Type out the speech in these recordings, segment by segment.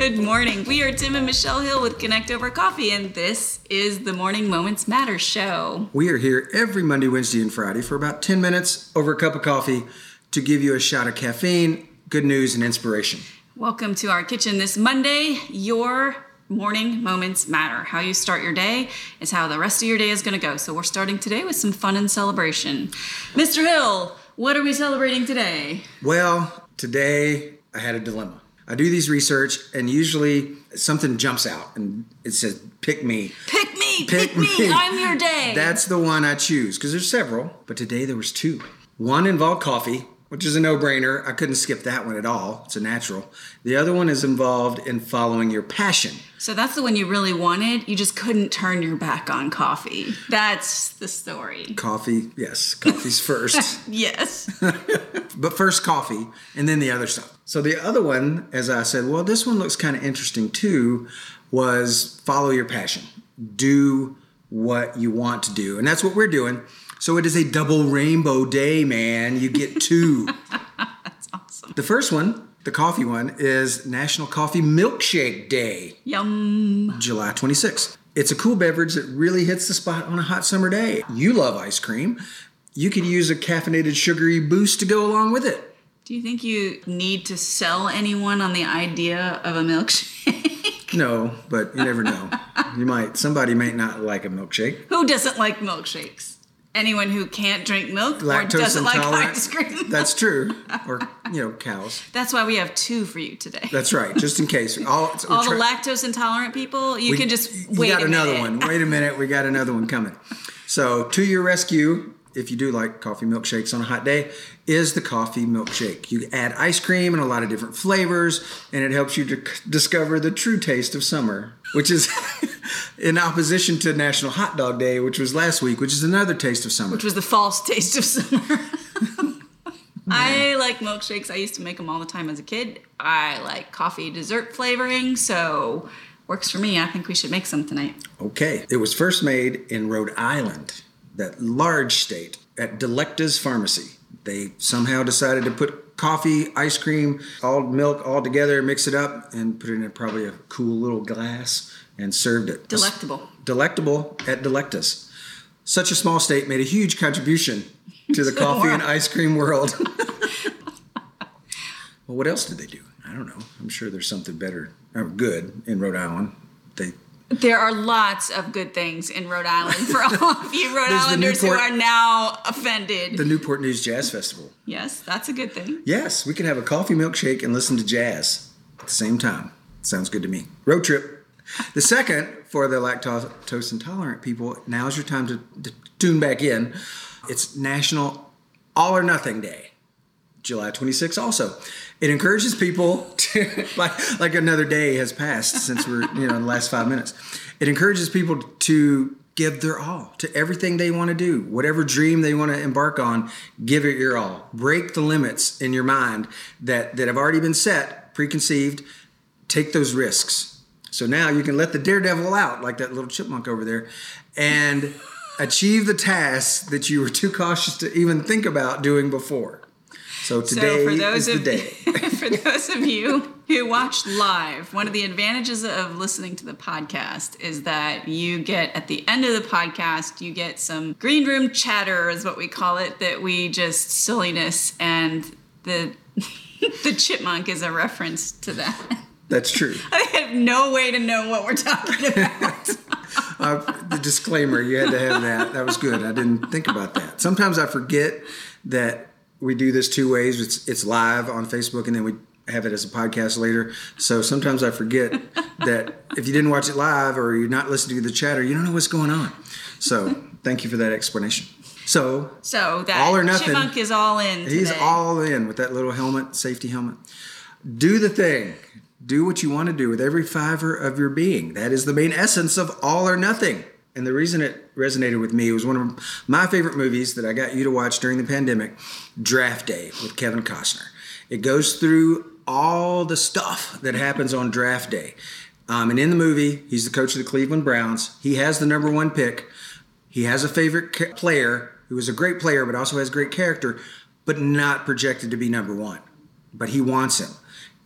Good morning. We are Tim and Michelle Hill with Connect Over Coffee, and this is the Morning Moments Matter show. We are here every Monday, Wednesday, and Friday for about 10 minutes over a cup of coffee to give you a shot of caffeine, good news, and inspiration. Welcome to our kitchen this Monday. Your morning moments matter. How you start your day is how the rest of your day is going to go. So, we're starting today with some fun and celebration. Mr. Hill, what are we celebrating today? Well, today I had a dilemma. I do these research, and usually something jumps out and it says, Pick me. Pick me, pick, me. I'm your day. That's the one I choose because there's several, but today there was two. One involved coffee, which is a no-brainer. I couldn't skip that one at all. It's a natural. The other one is involved in following your passion. so, that's the one you really wanted. You just couldn't turn your back on coffee. That's the story. Coffee, yes, coffee's first. Yes. but first coffee and then the other stuff. So the other one, as I said, well, this one looks kind of interesting too, was follow your passion. Do what you want to do. And that's what we're doing. So it is a double rainbow day, man. You get two. That's awesome. the first one, the coffee one, is National Coffee Milkshake Day, Yum. July 26th. It's a cool beverage that really hits the spot on a hot summer day. You love ice cream. You could use a caffeinated sugary boost to go along with it. Do you think you need to sell anyone on the idea of a milkshake? No, but you never know. you might somebody might not like a milkshake. who doesn't like milkshakes? Anyone who can't drink milk or doesn't like ice cream. That's true. Or you know, cows. That's why we have two for you today. That's right. Just in case. All, it's- All the lactose intolerant people, you we- can just wait got a another minute. one. Wait a minute. We got another one coming. So to your rescue, if you do like coffee milkshakes on a hot day, is the coffee milkshake. You add ice cream and a lot of different flavors, and it helps you to discover the true taste of summer, which is in opposition to National Hot Dog Day, which was last week, which is another taste of summer. Which was the false taste of summer. I like milkshakes. I used to make them all the time as a kid. I like coffee dessert flavoring, so works for me. I think we should make some tonight. Okay. It was first made in Rhode Island, that large state, at Delekta's Pharmacy. They somehow decided to put coffee, ice cream, all milk all together, mix it up, and put it in probably a cool little glass and served it. Delectable. Delectable at Delekta's. Such a small state made a huge contribution to the the coffee and ice cream world. well, what else did they do? I don't know. I'm sure there's something better or good in Rhode Island. They There are lots of good things in Rhode Island for all of you Rhode Islanders who are now offended. the Newport News Jazz Festival. yes, that's a good thing. Yes, we can have a coffee milkshake and listen to jazz at the same time. Sounds good to me. Road trip. The second, for the lactose intolerant people, now's your time to, to tune back in. It's National All or Nothing Day, July 26th also. It encourages people to, like, like another day has passed since we're, you know, in the last five minutes. It encourages people to give their all to everything they want to do, whatever dream they want to embark on, give it your all. Break the limits in your mind that, that have already been set, preconceived. Take those risks. So now you can let the daredevil out, like that little chipmunk over there, and achieve the tasks that you were too cautious to even think about doing before. So today so for those is of the day. for those of you who watch live, one of the advantages of listening to the podcast is that you get at the end of the podcast, you get some green room chatter is what we call it that we just silliness and the the chipmunk is a reference to that. That's true. I have no way to know what we're talking about. Uh, the disclaimer, you had to have that. That was good. I didn't think about that. Sometimes I forget that we do this two ways. It's it's live on Facebook, and then we have it as a podcast later. So sometimes I forget that if you didn't watch it live or you're not listening to the chatter, you don't know what's going on. So thank you for that explanation. So So that All or nothing. chipmunk is all in. He's all in with that little helmet, safety helmet. Do the thing. Do what you want to do with every fiber of your being. That is the main essence of all or nothing. And the reason it resonated with me was one of my favorite movies that I got you to watch during the pandemic, Draft Day with Kevin Costner. It goes through all the stuff that happens on draft day. Um, and in the movie, he's the coach of the Cleveland Browns. He has the number one pick. He has a favorite ca- player who is a great player, but also has great character, but not projected to be number one. But he wants him.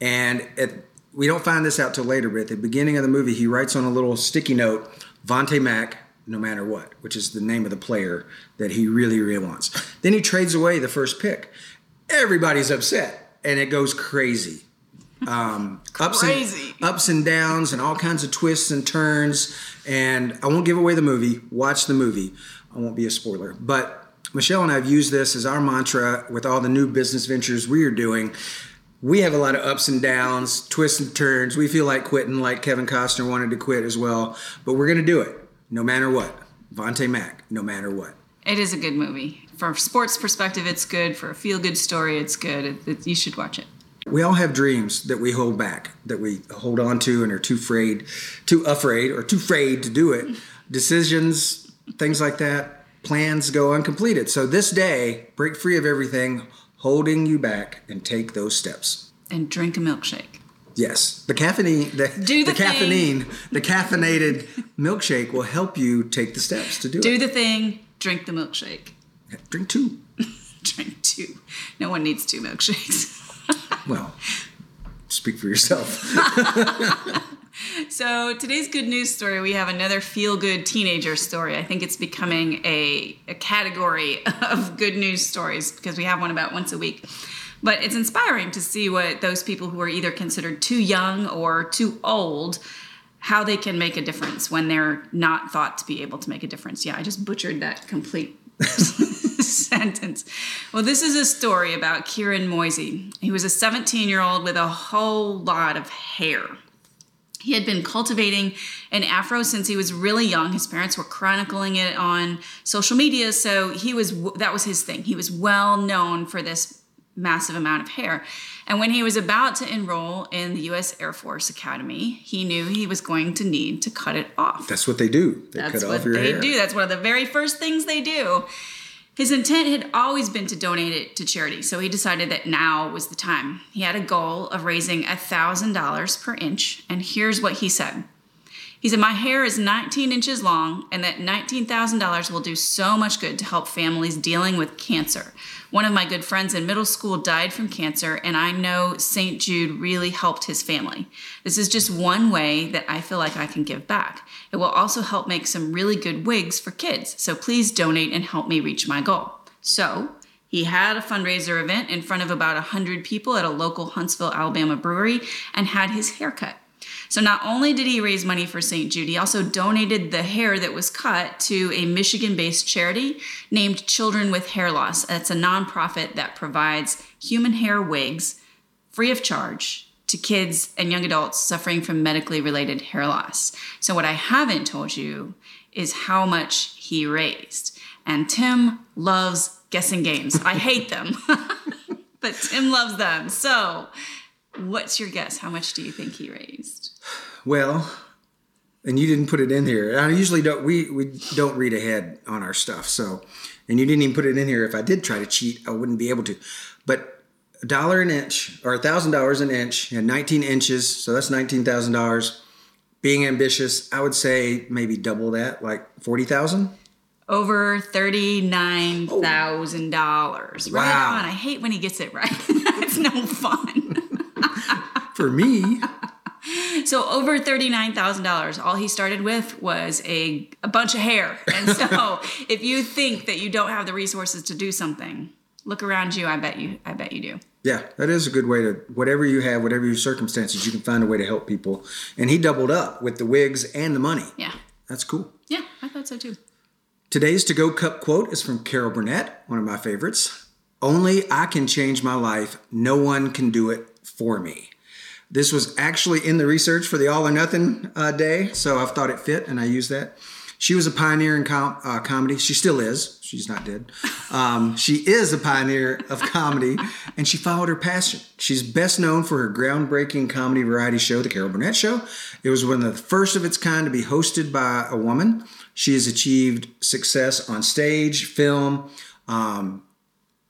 And at, we don't find this out till later, but at the beginning of the movie, he writes on a little sticky note, Vontae Mack, no matter what, which is the name of the player that he really, really wants. Then he trades away the first pick. Everybody's upset, and it goes crazy. Um, ups Crazy. and ups and downs, and all kinds of twists and turns. And I won't give away the movie. Watch the movie. I won't be a spoiler, but Michelle and I have used this as our mantra with all the new business ventures we are doing. We have a lot of ups and downs, twists and turns. We feel like quitting, like Kevin Costner wanted to quit as well, but we're going to do it no matter what. Vontae Mack, no matter what. It is a good movie. From a sports perspective, it's good. For a feel good story, it's good. It, it- you should watch it. We all have dreams that we hold back, that we hold on to and are too afraid, too afraid or too afraid to do it. Decisions, things like that, plans go uncompleted. So this day, break free of everything holding you back and take those steps. And drink a milkshake. Yes, the caffeine, the, Do the the caffeine, the caffeinated milkshake will help you take the steps to do, Do it. Do the thing, drink the milkshake. Drink two. Drink two. No one needs two milkshakes. Well, speak for yourself. So today's good news story, we have another feel-good teenager story. I think it's becoming a, a category of good news stories because we have one about once a week. But it's inspiring to see what those people who are either considered too young or too old, how they can make a difference when they're not thought to be able to make a difference. Yeah, I just butchered that complete sentence. Well, this is a story about Kieran Moisey. He was a 17 year old with a whole lot of hair. He had been cultivating an afro since he was really young. His parents were chronicling it on social media, so he was that was his thing. He was well known for this massive amount of hair. And when he was about to enroll in the US Air Force Academy, he knew he was going to need to cut it off. That's what they do. They That's cut what off your they hair. do. That's one of the very first things they do. His intent had always been to donate it to charity, so he decided that now was the time. He had a goal of raising $1,000 per inch, and here's what he said. He said, My hair is 19 inches long, and that $19,000 will do so much good to help families dealing with cancer. One of my good friends in middle school died from cancer, and I know St. Jude really helped his family. This is just one way that I feel like I can give back. It will also help make some really good wigs for kids, so please donate and help me reach my goal. So, he had a fundraiser event in front of about 100 people at a local Huntsville, Alabama brewery and had his hair cut. So not only did he raise money for St. Jude, he also donated the hair that was cut to a Michigan-based charity named Children with Hair Loss. It's a nonprofit that provides human hair wigs free of charge to kids and young adults suffering from medically related hair loss. So what I haven't told you is how much he raised. And Tim loves guessing games. I hate them. but Tim loves them. So, what's your guess? How much do you think he raised? Well, and you didn't put it in here. I usually don't. We we don't read ahead on our stuff. So, and you didn't even put it in here. If I did try to cheat, I wouldn't be able to. But a dollar an inch or a thousand dollars an inch and 19 inches, so that's nineteen thousand dollars. Being ambitious, I would say maybe double that, like forty thousand. Over thirty-nine oh. thousand dollars. Right Wow. on. I hate when he gets it right. it's no fun. For me, So over thirty-nine thousand dollars. All he started with was a a bunch of hair. And so, if you think that you don't have the resources to do something, look around you. I bet you. I bet you do. yeah, that is a good way to whatever you have, whatever your circumstances, you can find a way to help people. And he doubled up with the wigs and the money. Yeah. That's cool. Yeah. I thought so too. Today's to go cup quote is from Carol Burnett, one of my favorites. Only I can change my life. No one can do it for me. This was actually in the research for the All or Nothing uh, day, so I've thought it fit and I use that. She was a pioneer in com- uh, comedy. She still is. She's not dead. Um, she is a pioneer of comedy and she followed her passion. She's best known for her groundbreaking comedy variety show, The Carol Burnett Show. It was one of the first of its kind to be hosted by a woman. She has achieved success on stage, film, um,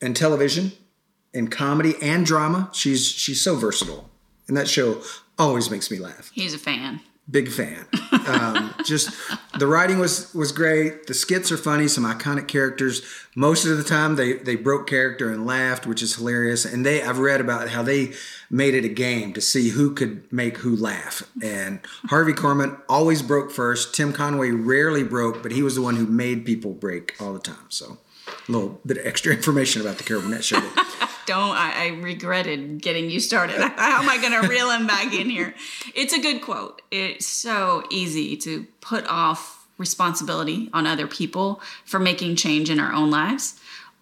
and television, in comedy and drama. She's she's so versatile, and that show always makes me laugh. He's a fan. Big fan. Um, just the writing was was great. The skits are funny. Some iconic characters. Most of the time, they they broke character and laughed, which is hilarious. And they I've read about how they made it a game to see who could make who laugh. And Harvey Korman always broke first. Tim Conway rarely broke, but he was the one who made people break all the time. So a little bit of extra information about the Carol Burnett show. Don't I, I regretted getting you started. How am I going to reel him back in here? It's a good quote. It's so easy to put off responsibility on other people for making change in our own lives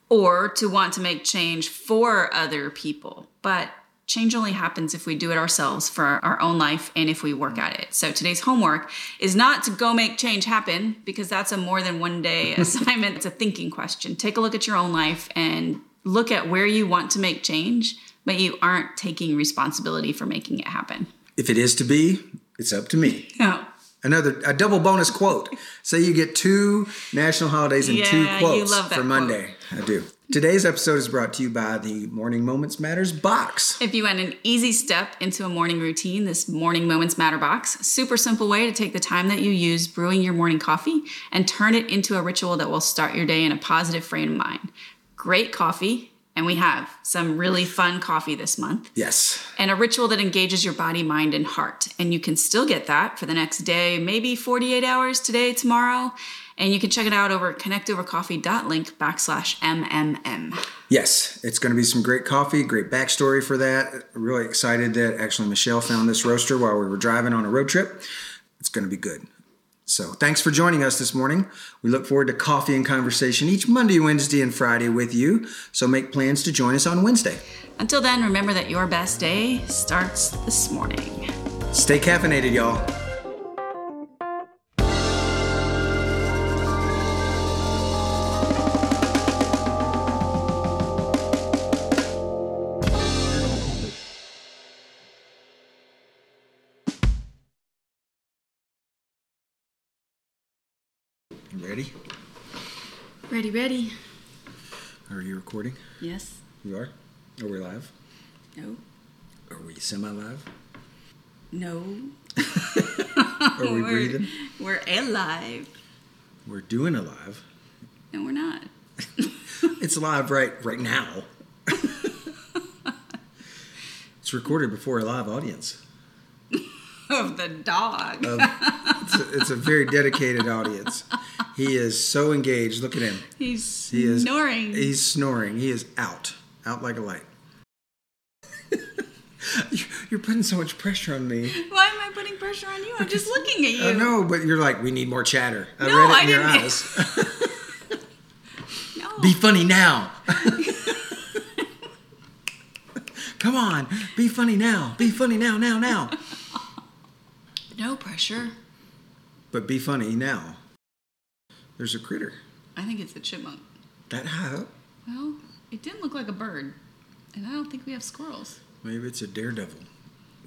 or to want to make change for other people. But change only happens if we do it ourselves for our own life and if we work at it. So today's homework is not to go make change happen because that's a more than one day assignment. It's a thinking question. Take a look at your own life and look at where you want to make change, but you aren't taking responsibility for making it happen. If it is to be, it's up to me. No. Another a double bonus quote. Say you get two national holidays and two Yeah, you quotes for quote. Monday. I do. Today's episode is brought to you by the Morning Moments Matters box. If you want an easy step into a morning routine, this Morning Moments Matter box, super simple way to take the time that you use brewing your morning coffee and turn it into a ritual that will start your day in a positive frame of mind. Great coffee, and we have some really fun coffee this month. Yes. and a ritual that engages your body, mind, and heart. And you can still get that for the next day, maybe 48 hours today, tomorrow. And you can check it out over connectovercoffee.link backslash MMM. Yes, it's going to be some great coffee, great backstory for that. Really excited that actually Michelle found this roaster while we were driving on a road trip. It's going to be good. So, thanks for joining us this morning. We look forward to coffee and conversation each Monday, Wednesday, and Friday with you. So, make plans to join us on Wednesday. Until then, remember that your best day starts this morning. Stay caffeinated, y'all. Ready? Ready, ready? Are you recording? Yes. You are? Are we live? No. Are we semi live? No. Are we we're, breathing? We're alive. We're doing alive. No, we're not. It's live right right now. it's recorded before a live audience. Of the dog. Um, it's, a, it's a very dedicated audience. He is so engaged. Look at him. He's He is snoring. He's snoring. He is out, out like a light. You- You're putting so much pressure on me. Why am I putting pressure on you? I'm just looking at you. I know, but you're like, we need more chatter. I No, read it I in your didn't- eyes. No. Be funny now. Come on, be funny now. Be funny now, now, now. no pressure. But be funny now. There's a critter I think it's a chipmunk. that high up. Well, it didn't look like a bird. And I don't think we have squirrels. Maybe it's a daredevil.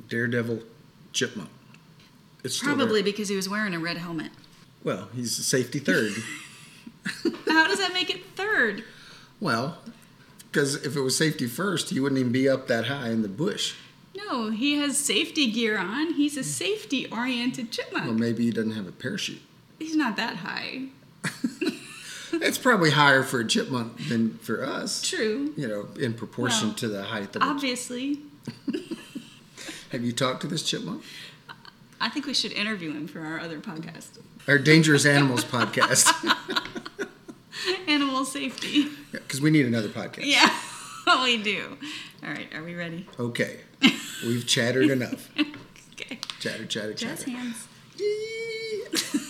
Daredevil chipmunk. It's Probably because he was wearing a red helmet. Well, he's a safety third. How does that make it third? well, because if it was safety first, he wouldn't even be up that high in the bush. No, he has safety gear on. He's a safety oriented chipmunk. Well, maybe he doesn't have a parachute. He's not that high. It's probably higher for a chipmunk than for us. True. You know, in proportion Well, to the height of Obviously. Have you talked to this chipmunk? I think we should interview him for our other podcast. Our Dangerous Animals podcast. Animal safety. Because we need another podcast. Yeah, we do. All right, are we ready? Okay. We've chattered enough. Okay. Chatter, chatter, Jazz chatter. hands. Yee.